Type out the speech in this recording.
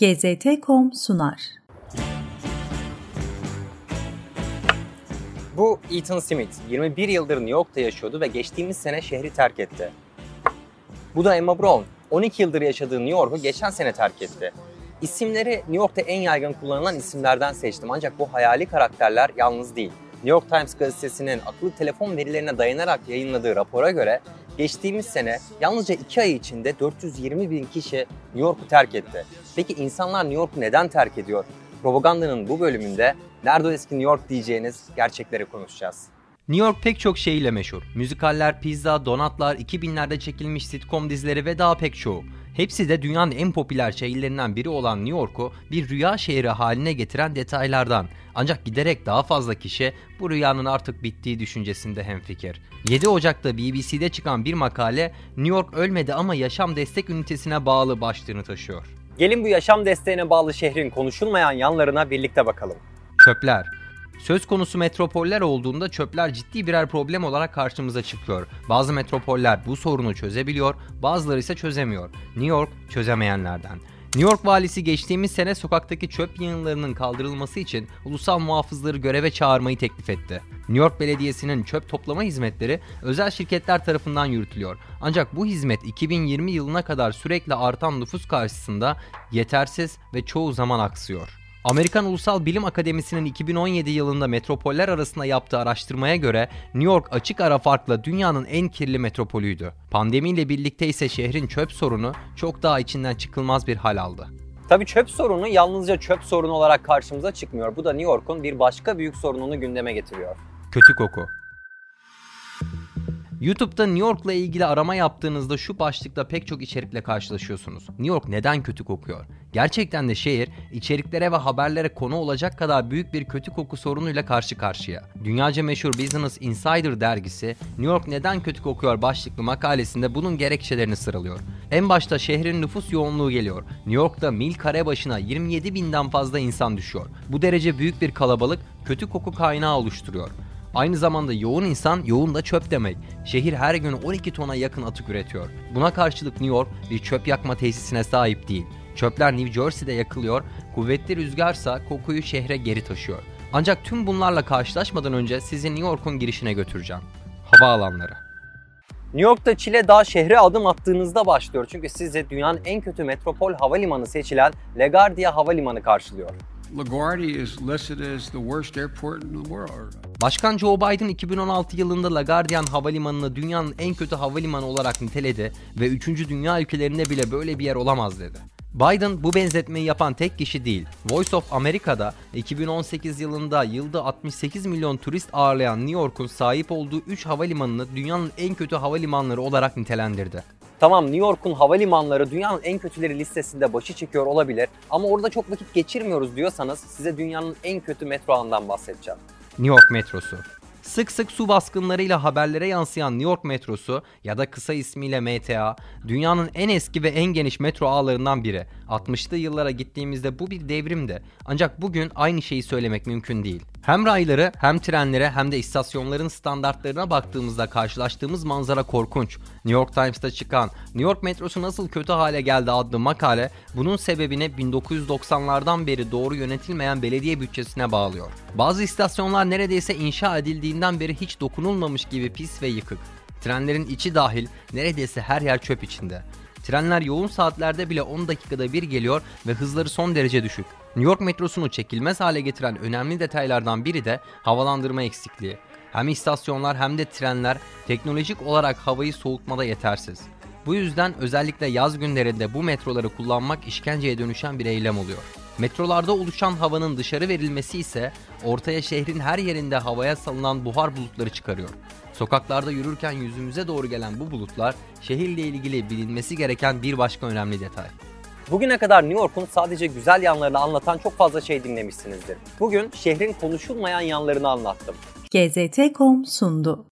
GZT.com sunar. Bu Ethan Smith 21 yıldır New York'ta yaşıyordu ve geçtiğimiz sene şehri terk etti. Bu da Emma Brown 12 yıldır yaşadığı New York'u geçen sene terk etti. İsimleri New York'ta en yaygın kullanılan isimlerden seçtim ancak bu hayali karakterler yalnız değil. New York Times gazetesinin akıllı telefon verilerine dayanarak yayınladığı rapora göre geçtiğimiz sene yalnızca 2 ay içinde 420 bin kişi New York'u terk etti. Peki insanlar New York'u neden terk ediyor? Propagandanın bu bölümünde nerede eski New York diyeceğiniz gerçekleri konuşacağız. New York pek çok şeyiyle meşhur. Müzikaller, pizza, donatlar, 2000'lerde çekilmiş sitcom dizileri ve daha pek çoğu. Hepsi de dünyanın en popüler şehirlerinden biri olan New York'u bir rüya şehri haline getiren detaylardan. Ancak giderek daha fazla kişi bu rüyanın artık bittiği düşüncesinde hemfikir. 7 Ocak'ta BBC'de çıkan bir makale New York ölmedi ama yaşam destek ünitesine bağlı başlığını taşıyor. Gelin bu yaşam desteğine bağlı şehrin konuşulmayan yanlarına birlikte bakalım. Çöpler Söz konusu metropoller olduğunda çöpler ciddi birer problem olarak karşımıza çıkıyor. Bazı metropoller bu sorunu çözebiliyor, bazıları ise çözemiyor. New York çözemeyenlerden. New York valisi geçtiğimiz sene sokaktaki çöp yığınlarının kaldırılması için ulusal muhafızları göreve çağırmayı teklif etti. New York Belediyesi'nin çöp toplama hizmetleri özel şirketler tarafından yürütülüyor. Ancak bu hizmet 2020 yılına kadar sürekli artan nüfus karşısında yetersiz ve çoğu zaman aksıyor. Amerikan Ulusal Bilim Akademisi'nin 2017 yılında metropoller arasında yaptığı araştırmaya göre New York açık ara farkla dünyanın en kirli metropolüydü. Pandemiyle birlikte ise şehrin çöp sorunu çok daha içinden çıkılmaz bir hal aldı. Tabii çöp sorunu yalnızca çöp sorunu olarak karşımıza çıkmıyor. Bu da New York'un bir başka büyük sorununu gündeme getiriyor. Kötü koku. YouTube'da New York'la ilgili arama yaptığınızda şu başlıkta pek çok içerikle karşılaşıyorsunuz. New York neden kötü kokuyor? Gerçekten de şehir içeriklere ve haberlere konu olacak kadar büyük bir kötü koku sorunuyla karşı karşıya. Dünyaca meşhur Business Insider dergisi New York neden kötü kokuyor başlıklı makalesinde bunun gerekçelerini sıralıyor. En başta şehrin nüfus yoğunluğu geliyor. New York'ta mil kare başına 27 binden fazla insan düşüyor. Bu derece büyük bir kalabalık kötü koku kaynağı oluşturuyor. Aynı zamanda yoğun insan yoğun da çöp demek. Şehir her gün 12 tona yakın atık üretiyor. Buna karşılık New York bir çöp yakma tesisine sahip değil. Çöpler New Jersey'de yakılıyor, kuvvetli rüzgarsa kokuyu şehre geri taşıyor. Ancak tüm bunlarla karşılaşmadan önce sizi New York'un girişine götüreceğim. Havaalanları. New York'ta çile daha şehre adım attığınızda başlıyor. Çünkü sizi dünyanın en kötü metropol havalimanı seçilen LaGuardia Havalimanı karşılıyor. LaGuardia is listed as the worst airport in the world. Başkan Joe Biden 2016 yılında LaGuardia Havalimanı'nı dünyanın en kötü havalimanı olarak niteledi ve 3. dünya ülkelerinde bile böyle bir yer olamaz dedi. Biden bu benzetmeyi yapan tek kişi değil. Voice of America'da 2018 yılında yılda 68 milyon turist ağırlayan New York'un sahip olduğu 3 havalimanını dünyanın en kötü havalimanları olarak nitelendirdi. Tamam New York'un havalimanları dünyanın en kötüleri listesinde başı çekiyor olabilir ama orada çok vakit geçirmiyoruz diyorsanız size dünyanın en kötü metro ağından bahsedeceğim. New York metrosu. Sık sık su baskınlarıyla haberlere yansıyan New York metrosu ya da kısa ismiyle MTA, dünyanın en eski ve en geniş metro ağlarından biri. 60'lı yıllara gittiğimizde bu bir devrimdi. Ancak bugün aynı şeyi söylemek mümkün değil. Hem rayları hem trenlere hem de istasyonların standartlarına baktığımızda karşılaştığımız manzara korkunç. New York Times'ta çıkan New York metrosu nasıl kötü hale geldi adlı makale bunun sebebini 1990'lardan beri doğru yönetilmeyen belediye bütçesine bağlıyor. Bazı istasyonlar neredeyse inşa edildiğinden beri hiç dokunulmamış gibi pis ve yıkık. Trenlerin içi dahil neredeyse her yer çöp içinde. Trenler yoğun saatlerde bile 10 dakikada bir geliyor ve hızları son derece düşük. New York metrosunu çekilmez hale getiren önemli detaylardan biri de havalandırma eksikliği. Hem istasyonlar hem de trenler teknolojik olarak havayı soğutmada yetersiz. Bu yüzden özellikle yaz günlerinde bu metroları kullanmak işkenceye dönüşen bir eylem oluyor. Metrolarda oluşan havanın dışarı verilmesi ise ortaya şehrin her yerinde havaya salınan buhar bulutları çıkarıyor. Sokaklarda yürürken yüzümüze doğru gelen bu bulutlar şehirle ilgili bilinmesi gereken bir başka önemli detay. Bugüne kadar New York'un sadece güzel yanlarını anlatan çok fazla şey dinlemişsinizdir. Bugün şehrin konuşulmayan yanlarını anlattım. GZT.com sundu.